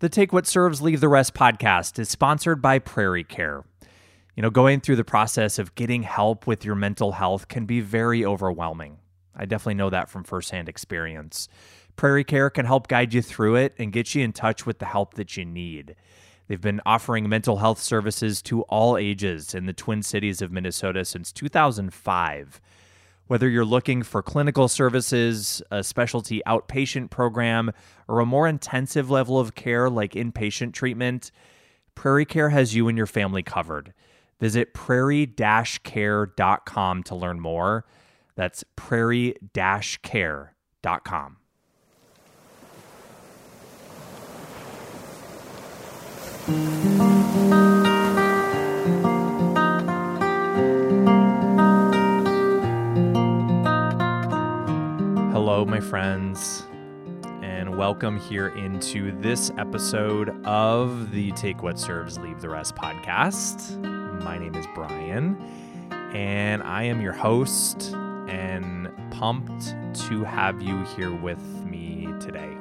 The Take What Serves, Leave the Rest podcast is sponsored by Prairie Care. You know, going through the process of getting help with your mental health can be very overwhelming. I definitely know that from firsthand experience. Prairie Care can help guide you through it and get you in touch with the help that you need. They've been offering mental health services to all ages in the Twin Cities of Minnesota since 2005. Whether you're looking for clinical services, a specialty outpatient program, or a more intensive level of care like inpatient treatment, Prairie Care has you and your family covered. Visit prairie-care.com to learn more. That's prairie-care.com. Hello, my friends, and welcome here into this episode of the Take What Serves, Leave the Rest podcast. My name is Brian, and I am your host, and pumped to have you here with me today.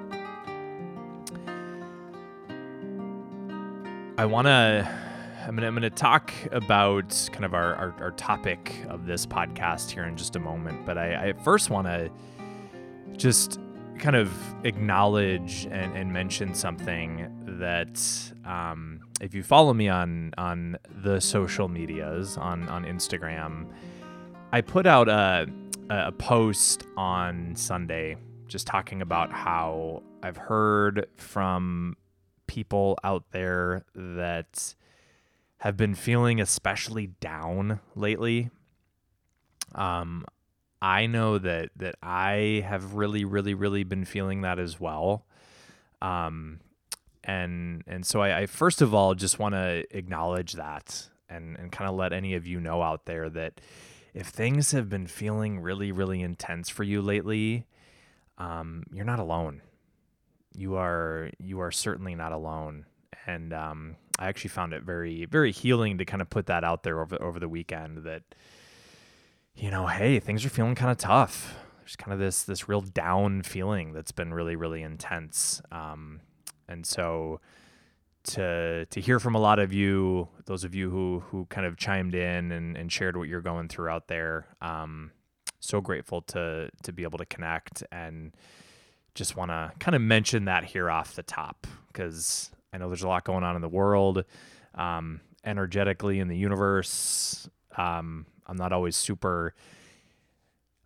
I want to. I'm gonna, talk about kind of our, our, our, topic of this podcast here in just a moment, but I, I first want to just kind of acknowledge and, and mention something that um, if you follow me on on the social medias on on Instagram, I put out a a post on Sunday just talking about how I've heard from people out there that have been feeling especially down lately. Um, I know that that I have really, really, really been feeling that as well. Um, and and so I, I first of all just want to acknowledge that and and kind of let any of you know out there that if things have been feeling really, really intense for you lately, um, you're not alone. You are you are certainly not alone. And um, I actually found it very, very healing to kind of put that out there over over the weekend that you know, hey, things are feeling kind of tough. There's kind of this this real down feeling that's been really really intense. Um, and so to to hear from a lot of you, those of you who who kind of chimed in and, and shared what you're going through out there, um, so grateful to to be able to connect and just want to kind of mention that here off the top because I know there's a lot going on in the world, um, energetically in the universe. Um, I'm not always super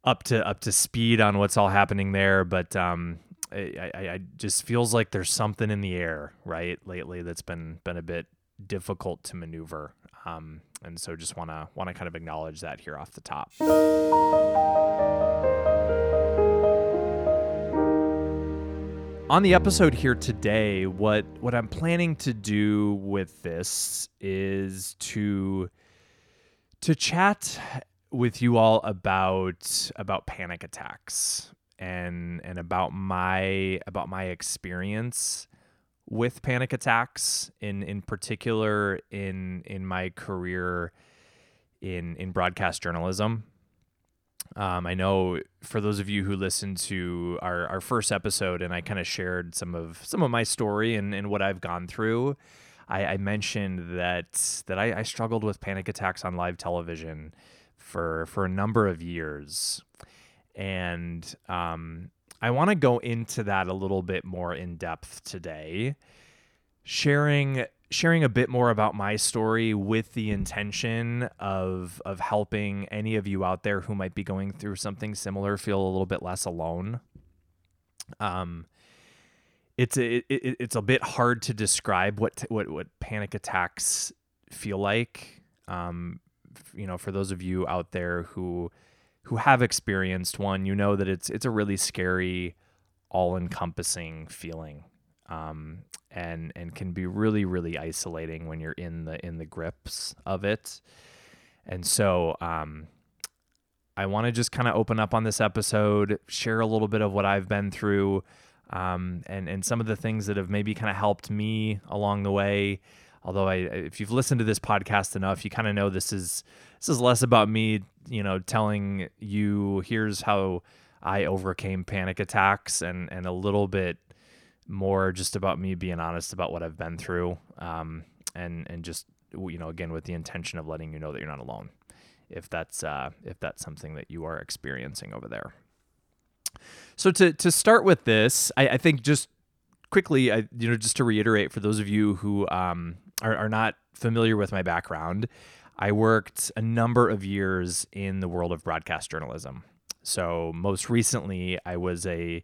up to up to speed on what's all happening there, but um, I, I, I just feels like there's something in the air right lately that's been been a bit difficult to maneuver. Um, and so just want to want to kind of acknowledge that here off the top. On the episode here today, what what I'm planning to do with this is to to chat with you all about about panic attacks and and about my about my experience with panic attacks in in particular in in my career in in broadcast journalism. Um, I know for those of you who listened to our, our first episode and I kind of shared some of some of my story and, and what I've gone through. I, I mentioned that that I, I, struggled with panic attacks on live television for for a number of years, and um, I want to go into that a little bit more in depth today, sharing sharing a bit more about my story with the intention of of helping any of you out there who might be going through something similar feel a little bit less alone. Um, it's a it, it's a bit hard to describe what what what panic attacks feel like. Um, you know, for those of you out there who who have experienced one, you know that it's it's a really scary, all-encompassing feeling, um, and and can be really really isolating when you're in the in the grips of it. And so, um, I want to just kind of open up on this episode, share a little bit of what I've been through um, and and some of the things that have maybe kind of helped me along the way. Although I, if you've listened to this podcast enough, you kind of know this is this is less about me, you know, telling you here's how I overcame panic attacks, and and a little bit more just about me being honest about what I've been through, um, and and just you know again with the intention of letting you know that you're not alone, if that's uh, if that's something that you are experiencing over there. So to to start with this, I, I think just quickly, I, you know, just to reiterate for those of you who um, are, are not familiar with my background, I worked a number of years in the world of broadcast journalism. So most recently, I was a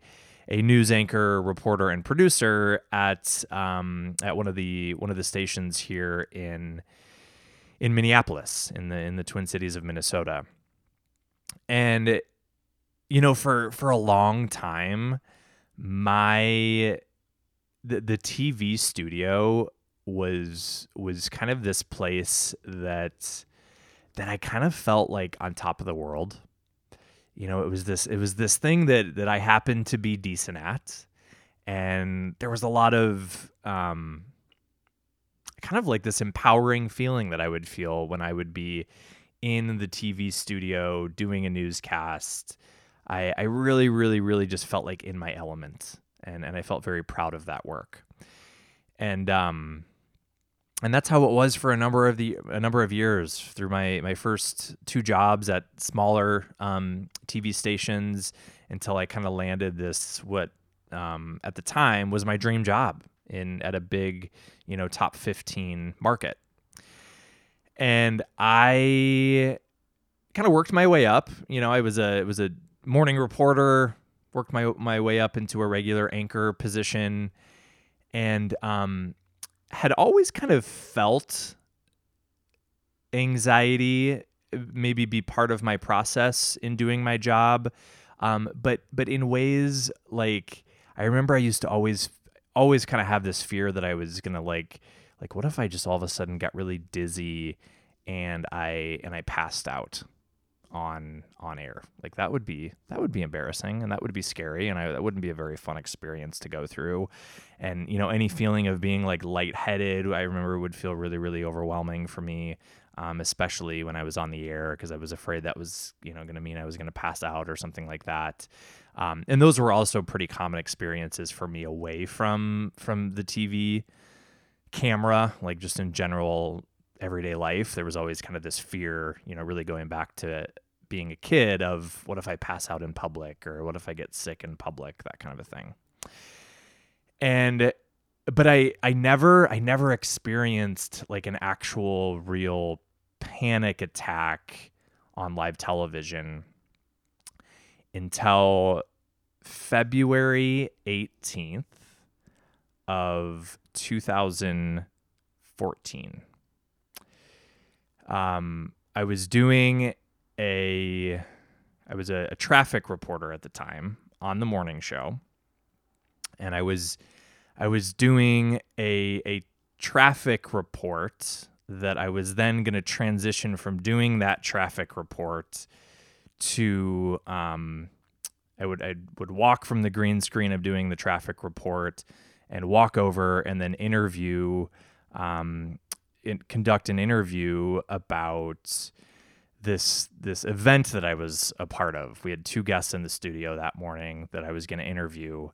a news anchor, reporter, and producer at um, at one of the one of the stations here in in Minneapolis, in the in the Twin Cities of Minnesota. And you know, for for a long time, my the the TV studio was was kind of this place that that I kind of felt like on top of the world. You know, it was this it was this thing that that I happened to be decent at, and there was a lot of um, kind of like this empowering feeling that I would feel when I would be in the TV studio doing a newscast. I, I really, really, really just felt like in my element and and I felt very proud of that work. And um and that's how it was for a number of the a number of years through my my first two jobs at smaller um, TV stations until I kind of landed this what um, at the time was my dream job in at a big you know top 15 market and I kind of worked my way up you know I was a it was a morning reporter worked my my way up into a regular anchor position, and um, had always kind of felt anxiety maybe be part of my process in doing my job. Um, but but in ways like i remember i used to always always kind of have this fear that i was gonna like like what if i just all of a sudden got really dizzy and i and i passed out on on air. Like that would be that would be embarrassing and that would be scary and I, that wouldn't be a very fun experience to go through. And you know any feeling of being like lightheaded, I remember would feel really really overwhelming for me. Um, especially when I was on the air because I was afraid that was you know going to mean I was going to pass out or something like that. Um, and those were also pretty common experiences for me away from from the TV camera, like just in general everyday life, there was always kind of this fear, you know, really going back to being a kid of what if I pass out in public or what if I get sick in public, that kind of a thing. And but I I never I never experienced like an actual real panic attack on live television until February 18th of 2014 um, I was doing a, I was a, a traffic reporter at the time on the morning show, and I was, I was doing a a traffic report that I was then going to transition from doing that traffic report to um, I would I would walk from the green screen of doing the traffic report and walk over and then interview um, in, conduct an interview about this this event that I was a part of. We had two guests in the studio that morning that I was going to interview.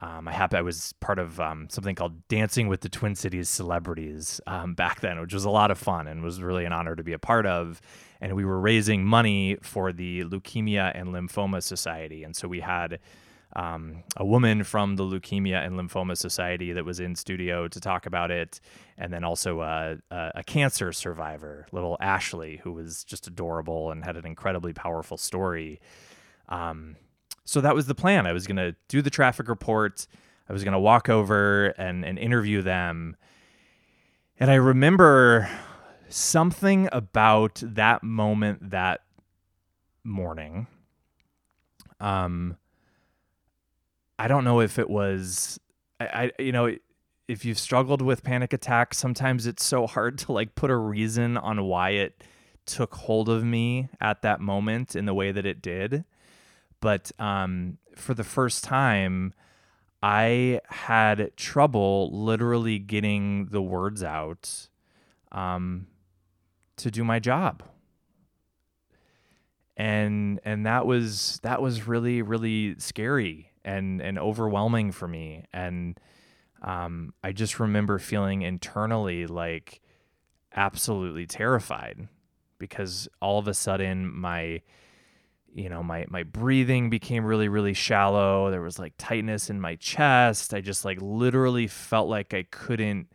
Um, I happened I was part of um, something called Dancing with the Twin Cities Celebrities um, back then, which was a lot of fun and was really an honor to be a part of. And we were raising money for the Leukemia and Lymphoma Society, and so we had um, a woman from the Leukemia and Lymphoma Society that was in studio to talk about it, and then also a, a, a, cancer survivor, little Ashley, who was just adorable and had an incredibly powerful story. Um, so that was the plan. I was going to do the traffic report. I was going to walk over and, and interview them. And I remember something about that moment that morning. Um, I don't know if it was, I, I you know, if you've struggled with panic attacks, sometimes it's so hard to like put a reason on why it took hold of me at that moment in the way that it did. But um, for the first time, I had trouble literally getting the words out um, to do my job. And and that was that was really really scary and and overwhelming for me. And um, I just remember feeling internally like absolutely terrified because all of a sudden my you know my my breathing became really really shallow. There was like tightness in my chest. I just like literally felt like i couldn't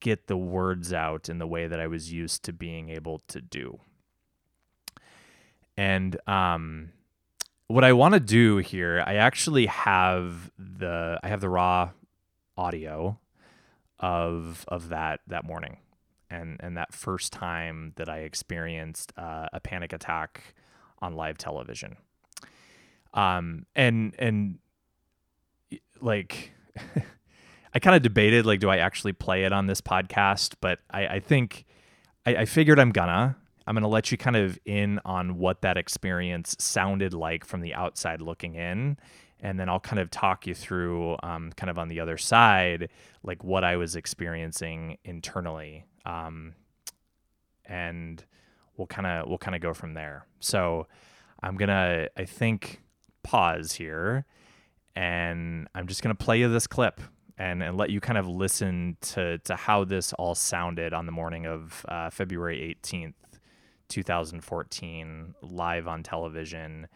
get the words out in the way that i was used to being able to do. And um what i want to do here i actually have the i have the raw audio of of that that morning and and that first time that I experienced uh, a panic attack on live television. Um and and like I kind of debated like do I actually play it on this podcast, but I, I think I, I figured I'm gonna. I'm gonna let you kind of in on what that experience sounded like from the outside looking in and then I'll kind of talk you through, um, kind of on the other side, like what I was experiencing internally, um, and we'll kind of we'll kind of go from there. So I'm gonna, I think, pause here, and I'm just gonna play you this clip. And, and let you kind of listen to, to how this all sounded on the morning of uh, February 18th, 2014, live on television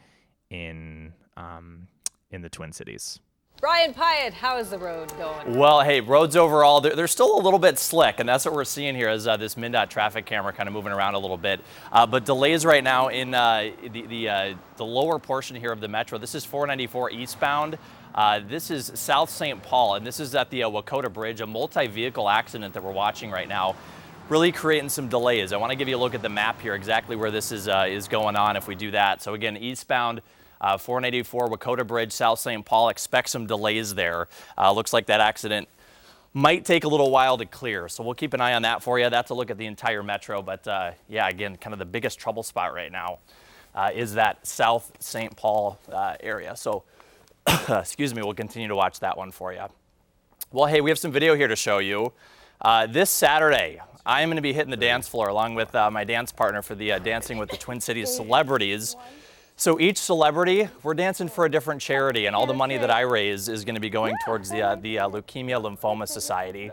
in um, in the Twin Cities. Brian Pyatt, how is the road going? Well, hey, roads overall, they're, they're still a little bit slick, and that's what we're seeing here as uh, this MnDOT traffic camera kind of moving around a little bit. Uh, but delays right now in uh, the, the, uh, the lower portion here of the metro. This is 494 eastbound. Uh, this is South St. Paul, and this is at the uh, Wakota Bridge, a multi-vehicle accident that we're watching right now really creating some delays. I want to give you a look at the map here, exactly where this is, is going on if we do that. So again, eastbound uh, 484 Wakota Bridge, South St. Paul. Expect some delays there. Uh, looks like that accident might take a little while to clear. So we'll keep an eye on that for you. That's a look at the entire metro. But uh, yeah, again, kind of the biggest trouble spot right now uh, is that South St. Paul uh, area. So excuse me, we'll continue to watch that one for you. Well, hey, we have some video here to show you. Uh, this Saturday, I am going to be hitting the dance floor along with uh, my dance partner for the uh, Dancing with the Twin Cities Celebrities. So each celebrity, we're dancing for a different charity, and all the money that I raise is going to be going towards the, uh, the uh, Leukemia Lymphoma Society.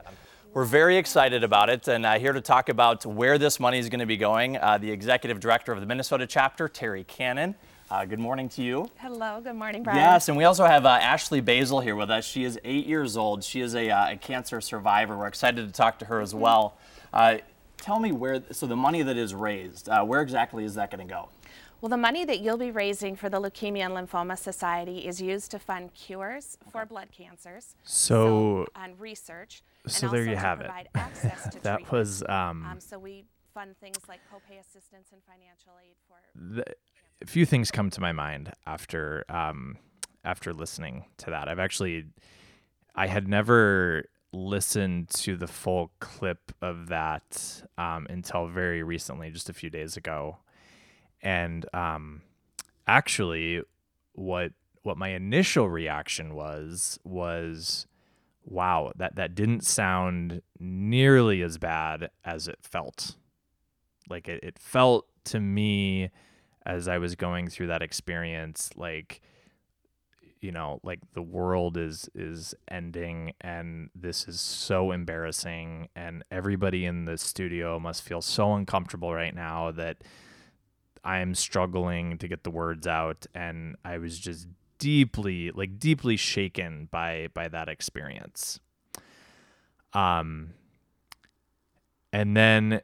We're very excited about it, and uh, here to talk about where this money is going to be going, the executive director of the Minnesota chapter, Terry Cannon. Uh, good morning to you. Hello, good morning, Brian. Yes, and we also have uh, Ashley Basil here with us. She is eight years old. She is a, a cancer survivor. We're excited to talk to her as well. tell me where, so the money that is raised, where exactly is that going to go? Well, the money that you'll be raising for the Leukemia and Lymphoma Society is used to fund cures for blood cancers. So, so and research. So and there you to have it. that treatment. was. Um, um, so we fund things like copay assistance and financial aid for. The, a few things come to my mind after um, after listening to that. I've actually, I had never listened to the full clip of that um, until very recently, just a few days ago and um, actually, what what my initial reaction was was, wow, that that didn't sound nearly as bad as it felt. Like it, it felt to me as I was going through that experience, like you know like the world is is ending and this is so embarrassing and everybody in the studio must feel so uncomfortable right now that I'm struggling to get the words out and I was just deeply like deeply shaken by by that experience. Um and then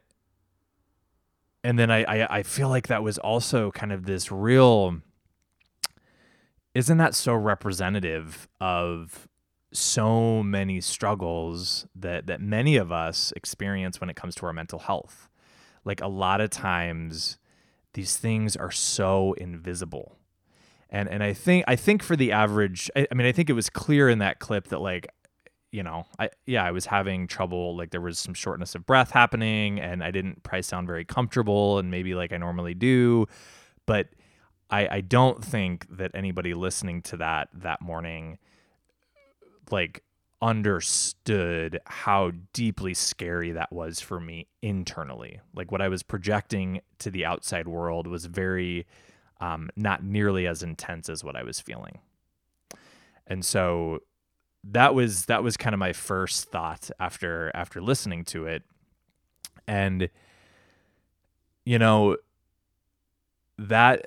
and then I, I I feel like that was also kind of this real isn't that so representative of so many struggles that that many of us experience when it comes to our mental health like a lot of times these things are so invisible. And and I think I think for the average I, I mean I think it was clear in that clip that like you know, I yeah, I was having trouble like there was some shortness of breath happening and I didn't probably sound very comfortable and maybe like I normally do, but I I don't think that anybody listening to that that morning like understood how deeply scary that was for me internally. Like what I was projecting to the outside world was very um, not nearly as intense as what I was feeling. And so that was that was kind of my first thought after after listening to it. And you know that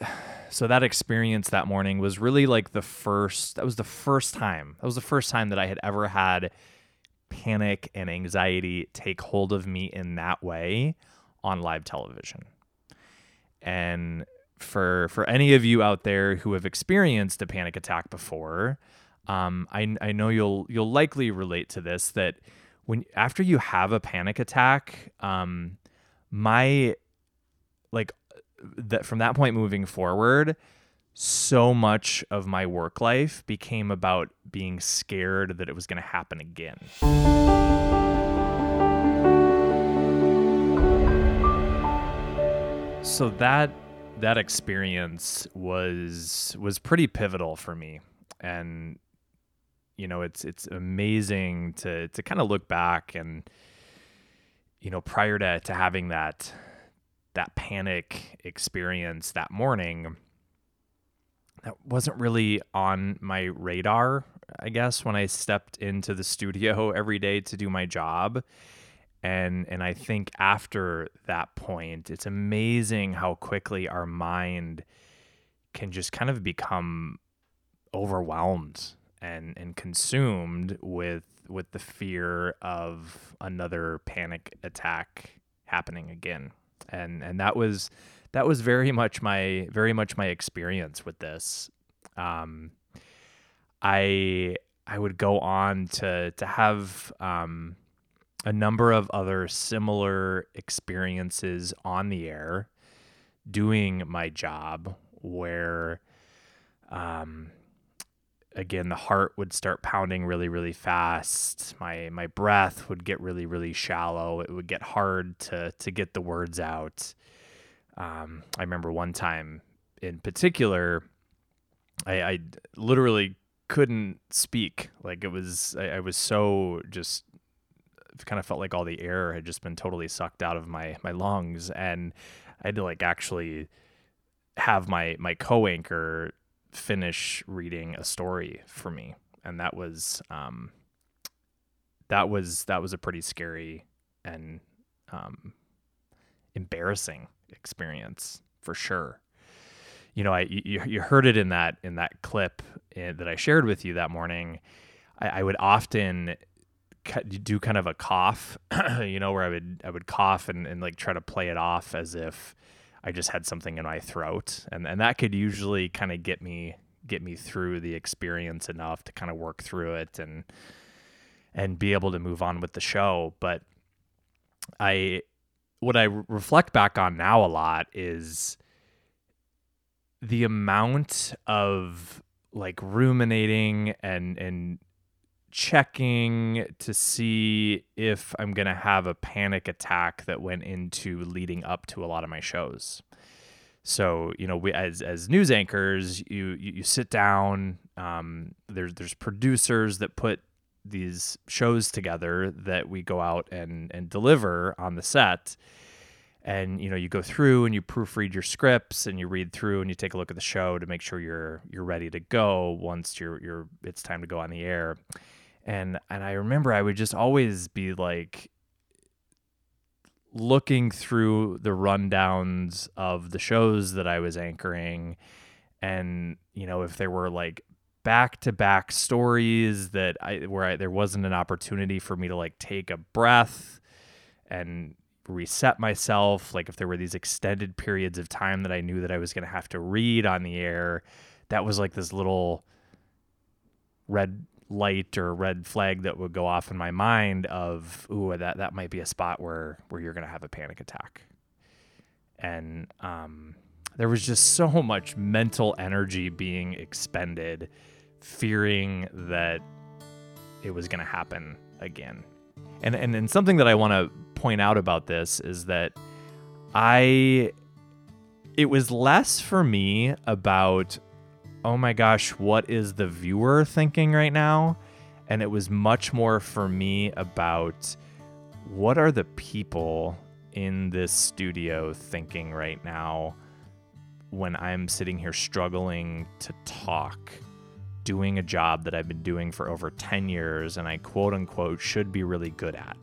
so that experience that morning was really like the first that was the first time. That was the first time that I had ever had panic and anxiety take hold of me in that way on live television. And for for any of you out there who have experienced a panic attack before, um, I, I know you'll you'll likely relate to this that when after you have a panic attack, um, my like that from that point moving forward, so much of my work life became about being scared that it was going to happen again. So that that experience was was pretty pivotal for me and you know it's it's amazing to to kind of look back and you know prior to to having that that panic experience that morning that wasn't really on my radar i guess when i stepped into the studio every day to do my job. And and I think after that point it's amazing how quickly our mind can just kind of become overwhelmed and and consumed with with the fear of another panic attack happening again. And and that was that was very much my very much my experience with this. Um i i would go on to to have um a number of other similar experiences on the air doing my job where um again the heart would start pounding really really fast. My my breath would get really really shallow. It would get hard to to get the words out. Um i remember one time in particular i i literally couldn't speak. Like it was I, I was so just kind of felt like all the air had just been totally sucked out of my my lungs, and I had to like actually have my my co-anchor finish reading a story for me, and that was um, that was that was a pretty scary and um, embarrassing experience for sure. You know, I you, you heard it in that in that clip eh, that I shared with you that morning. I, I would often do kind of a cough, you know, where I would I would cough and, and like try to play it off as if I just had something in my throat, and and that could usually kind of get me get me through the experience enough to kind of work through it and and be able to move on with the show. But I what I reflect back on now a lot is the amount of like ruminating and and checking to see if I'm going to have a panic attack that went into leading up to a lot of my shows. So, you know, we as as news anchors, you you, you sit down, um, there's there's producers that put these shows together that we go out and and deliver on the set and you know you go through and you proofread your scripts and you read through and you take a look at the show to make sure you're you're ready to go once you're you're it's time to go on the air and and I remember I would just always be like looking through the rundowns of the shows that I was anchoring and you know if there were like back to back stories that I where I, there wasn't an opportunity for me to like take a breath and reset myself like if there were these extended periods of time that I knew that I was going to have to read on the air that was like this little red light or red flag that would go off in my mind of ooh that that might be a spot where where you're going to have a panic attack. And um, there was just so much mental energy being expended fearing that it was going to happen again. And and and something that I want to point out about this is that I it was less for me about oh my gosh, what is the viewer thinking right now? And it was much more for me about what are the people in this studio thinking right now when I'm sitting here struggling to talk? doing a job that I've been doing for over 10 years and I quote unquote should be really good at.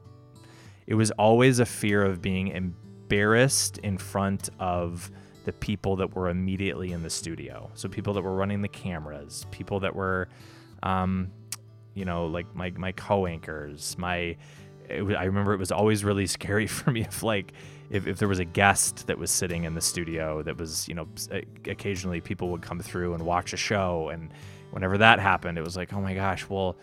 It was always a fear of being embarrassed in front of the people that were immediately in the studio. So people that were running the cameras, people that were, um, you know, like my my co-anchors. My, I remember it was always really scary for me if like if, if there was a guest that was sitting in the studio that was you know occasionally people would come through and watch a show and whenever that happened it was like oh my gosh well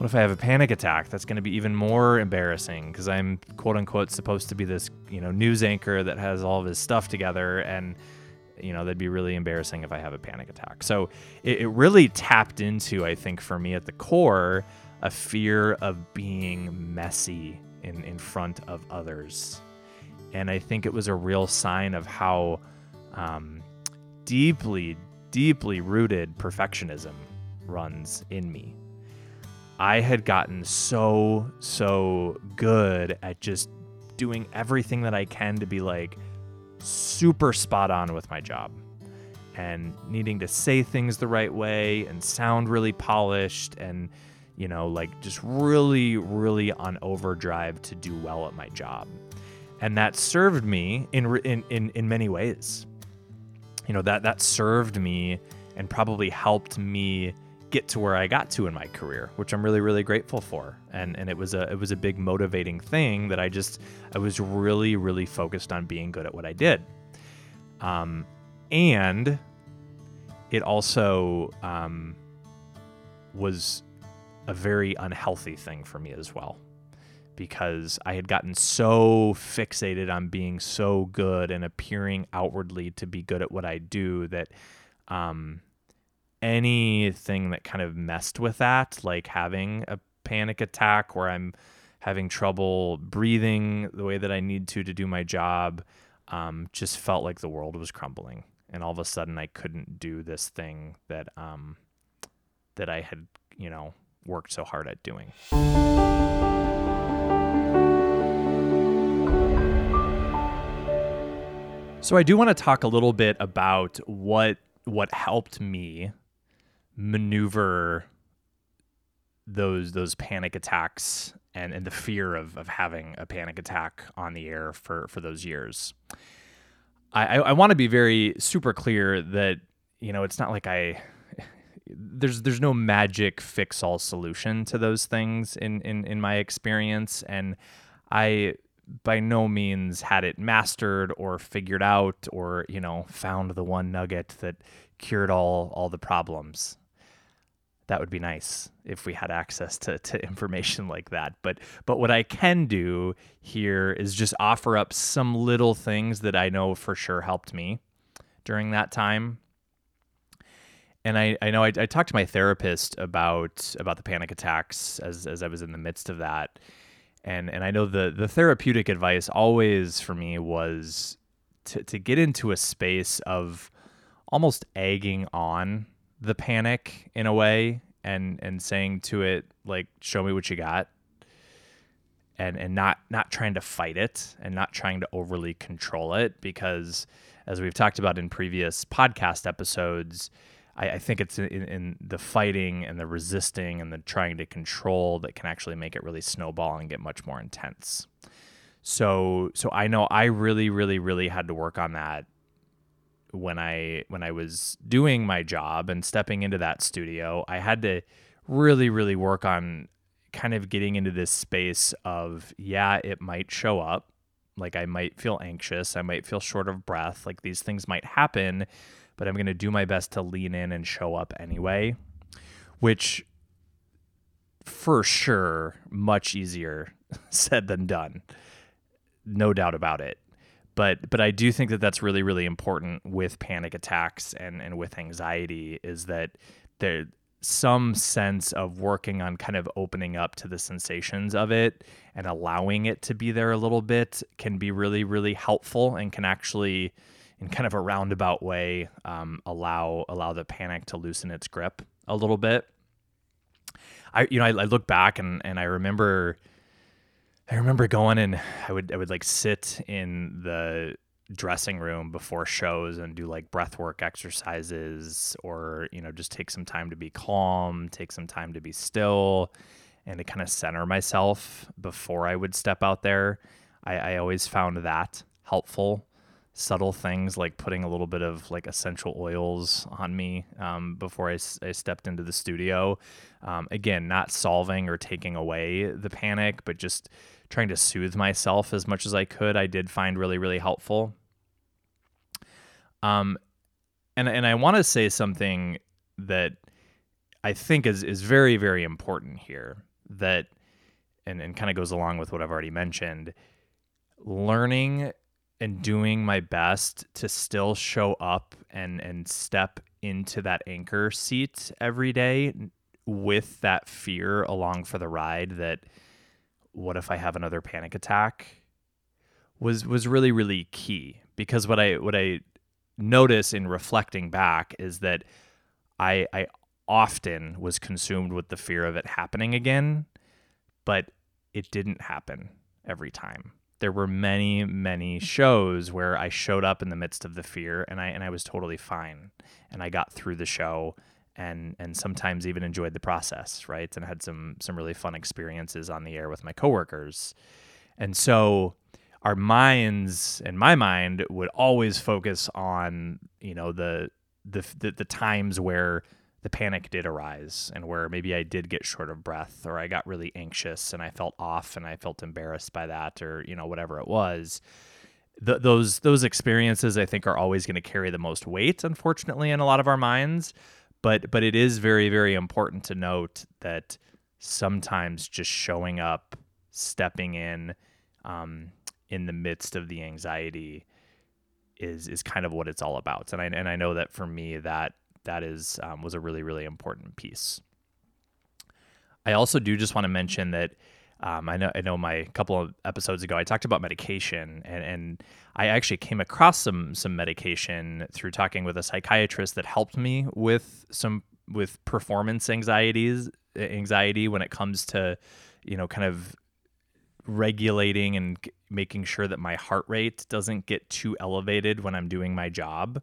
what if I have a panic attack? That's going to be even more embarrassing because I'm quote unquote supposed to be this, you know, news anchor that has all of his stuff together and you know, that'd be really embarrassing if I have a panic attack. So it, it really tapped into, I think, for me at the core, a fear of being messy in, in front of others. And I think it was a real sign of how um, deeply, deeply rooted perfectionism runs in me. I had gotten so, so good at just doing everything that I can to be like super spot on with my job and needing to say things the right way and sound really polished and, you know, like just really, really on overdrive to do well at my job. And that served me in, in, in, in many ways. You know, that, that served me and probably helped me get to where I got to in my career, which I'm really really grateful for. And and it was a it was a big motivating thing that I just I was really really focused on being good at what I did. Um, and it also um, was a very unhealthy thing for me as well because I had gotten so fixated on being so good and appearing outwardly to be good at what I do that um, anything that kind of messed with that, like having a panic attack where I'm having trouble breathing the way that I need to to do my job, um, just felt like the world was crumbling. And all of a sudden, I couldn't do this thing that um, that I had, you know, worked so hard at doing. So I do want to talk a little bit about what what helped me maneuver those those panic attacks and, and the fear of, of having a panic attack on the air for, for those years. I, I, want to be very super clear that, you know, it's not like I there's there's no magic fix all solution to those things in, in, in my experience. And I by no means had it mastered or figured out or, you know, found the one nugget that cured all all the problems that would be nice if we had access to, to information like that. But but what I can do here is just offer up some little things that I know for sure helped me during that time. And I, I know I, I talked to my therapist about about the panic attacks as, as I was in the midst of that. And and I know the the therapeutic advice always for me was to, to get into a space of almost egging on the panic in a way and and saying to it like show me what you got and and not not trying to fight it and not trying to overly control it because as we've talked about in previous podcast episodes I, I think it's in, in, the fighting and the resisting and the trying to control that can actually make it really snowball and get much more intense. So so I know I really really really had to work on that when I when I was doing my job and stepping into that studio, I had to really really work on kind of getting into this space of yeah, it might show up. Like I might feel anxious, I might feel short of breath, like these things might happen, but I'm going to do my best to lean in and show up anyway, which for sure much easier said than done. No doubt about it but but I do think that that's really really important with panic attacks and and with anxiety is that there some sense of working on kind of opening up to the sensations of it and allowing it to be there a little bit can be really really helpful and can actually in kind of a roundabout way um, allow allow the panic to loosen its grip a little bit. I you know i, I look back and and i remember I remember going and I would I would like sit in the dressing room before shows and do like breath work exercises or you know just take some time to be calm take some time to be still and to kind of center myself before i would step out there i, I always found that helpful subtle things like putting a little bit of like essential oils on me um, before I, I, stepped into the studio. Um, again, not solving or taking away the panic, but just trying to soothe myself as much as I could. I did find really, really helpful. Um, and and I want to say something that I think is is very, very important here. That and and kind of goes along with what I've already mentioned. Learning and doing my best to still show up and and step into that anchor seat every day with that fear along for the ride that what if I have another panic attack was was really really key. Because what I what I notice in reflecting back is that I I often was consumed with the fear of it happening again but it didn't happen every time. There were many many shows where I showed up in the midst of the fear and I and I was totally fine. And I got through the show and and sometimes even enjoyed the process right? And had some some really fun experiences on the air with my coworkers. And so our minds and my mind would always focus on you know the the the, the times where the panic did arise and where maybe I did get short of breath or I got really anxious and I felt off and I felt embarrassed by that or you know whatever it was. Th- those those experiences I think are always going to carry the most weight unfortunately in a lot of our minds but but it is very very important to note that sometimes just showing up stepping in um, in the midst of the anxiety is is kind of what it's all about and I and I know that for me that that is um, was a really really important piece. I also do just want to mention that um, I know I know my couple of episodes ago I talked about medication and, and I actually came across some some medication through talking with a psychiatrist that helped me with some with performance anxieties anxiety when it comes to you know kind of regulating and making sure that my heart rate doesn't get too elevated when I'm doing my job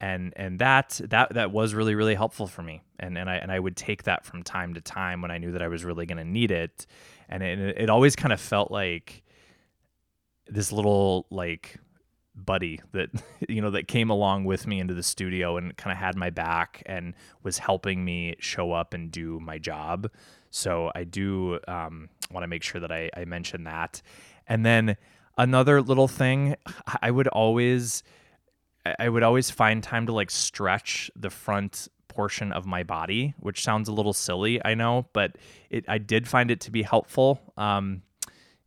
and and that that that was really really helpful for me. And and I and I would take that from time to time when I knew that I was really going to need it. And it, it always kind of felt like this little like buddy that you know that came along with me into the studio and kind of had my back and was helping me show up and do my job. So I do um, want to make sure that I, I mention that. And then another little thing I would always I would always find time to like stretch the front portion of my body, which sounds a little silly, I know, but it I did find it to be helpful. Um,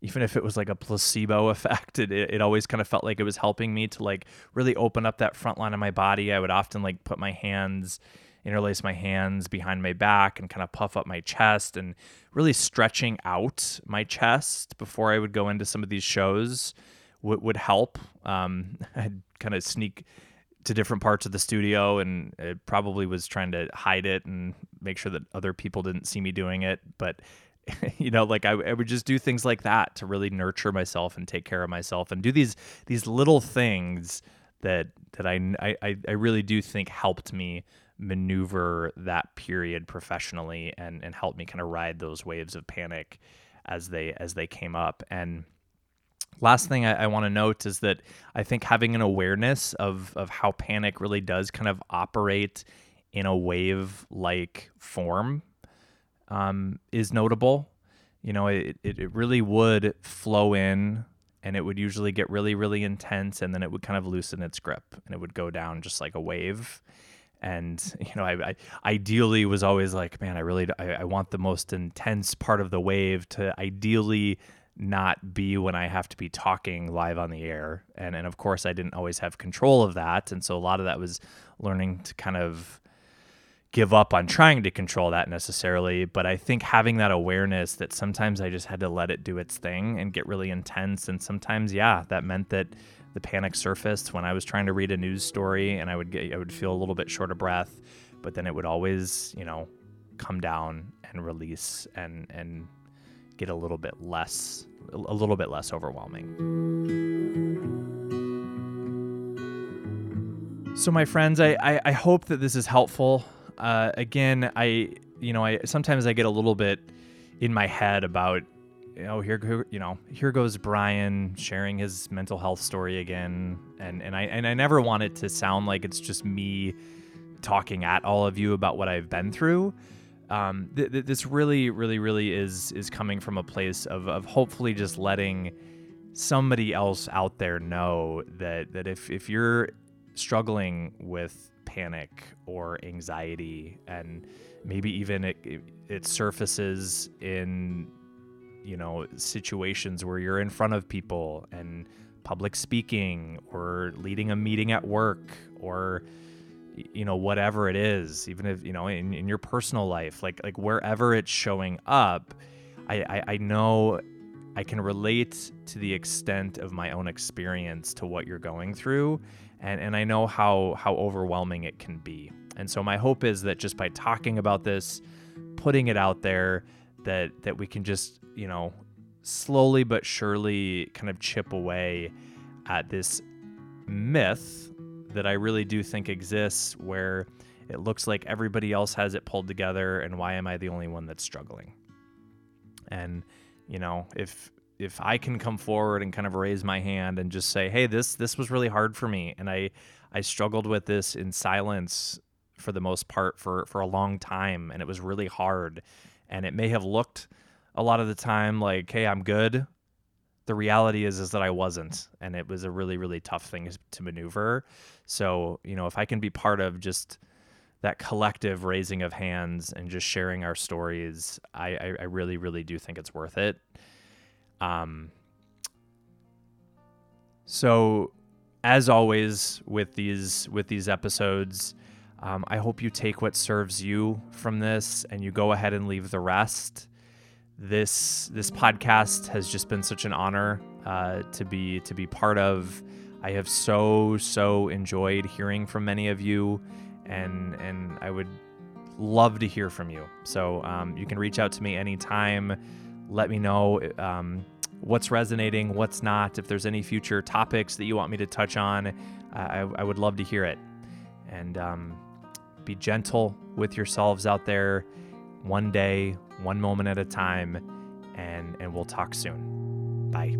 even if it was like a placebo effect, it, it always kind of felt like it was helping me to like really open up that front line of my body. I would often like put my hands, interlace my hands behind my back and kind of puff up my chest and really stretching out my chest before I would go into some of these shows would, would help. Um, I'd kind of sneak to different parts of the studio and it probably was trying to hide it and make sure that other people didn't see me doing it. But, you know, like I, I would just do things like that to really nurture myself and take care of myself and do these, these little things that, that I, I, I really do think helped me maneuver that period professionally and, and help me kind of ride those waves of panic as they, as they came up. And, last thing I, I want to note is that I think having an awareness of of how panic really does kind of operate in a wave like form um, is notable. You know, it, it, it really would flow in and it would usually get really, really intense and then it would kind of loosen its grip and it would go down just like a wave. And, you know, I, I ideally was always like, man, I really, I, I want the most intense part of the wave to ideally not be when I have to be talking live on the air. And and of course I didn't always have control of that. And so a lot of that was learning to kind of give up on trying to control that necessarily. But I think having that awareness that sometimes I just had to let it do its thing and get really intense. And sometimes, yeah, that meant that the panic surfaced when I was trying to read a news story and I would get I would feel a little bit short of breath, but then it would always, you know, come down and release and and get a little bit less a little bit less overwhelming. So, my friends, I, I, I hope that this is helpful. Uh, again, I you know I sometimes I get a little bit in my head about here, here you know here goes Brian sharing his mental health story again, and and I and I never want it to sound like it's just me talking at all of you about what I've been through. Um, th- th- this really, really, really is is coming from a place of of hopefully just letting somebody else out there know that that if if you're struggling with panic or anxiety and maybe even it, it, it surfaces in you know situations where you're in front of people and public speaking or leading a meeting at work or you know whatever it is even if you know in, in your personal life like like wherever it's showing up I, I i know i can relate to the extent of my own experience to what you're going through and and I know how how overwhelming it can be. And so my hope is that just by talking about this, putting it out there, that that we can just you know slowly but surely kind of chip away at this myth that I really do think exists where it looks like everybody else has it pulled together and why am I the only one that's struggling? And you know, if if I can come forward and kind of raise my hand and just say, "Hey, this this was really hard for me, and I I struggled with this in silence for the most part for for a long time, and it was really hard, and it may have looked a lot of the time like, "Hey, I'm good." The reality is is that I wasn't, and it was a really really tough thing to maneuver. So you know, if I can be part of just that collective raising of hands and just sharing our stories, I, I, I really, really do think it's worth it. Um, so, as always with these with these episodes, um, I hope you take what serves you from this and you go ahead and leave the rest. This this podcast has just been such an honor uh, to be to be part of. I have so so enjoyed hearing from many of you, and and I would love to hear from you. So um, you can reach out to me anytime. Let me know. Um, what's resonating, what's not. If there's any future topics that you want me to touch on, I, I, would love to hear it. And um, be gentle with yourselves out there, one day, one moment at a time, and, and we'll talk soon. Bye.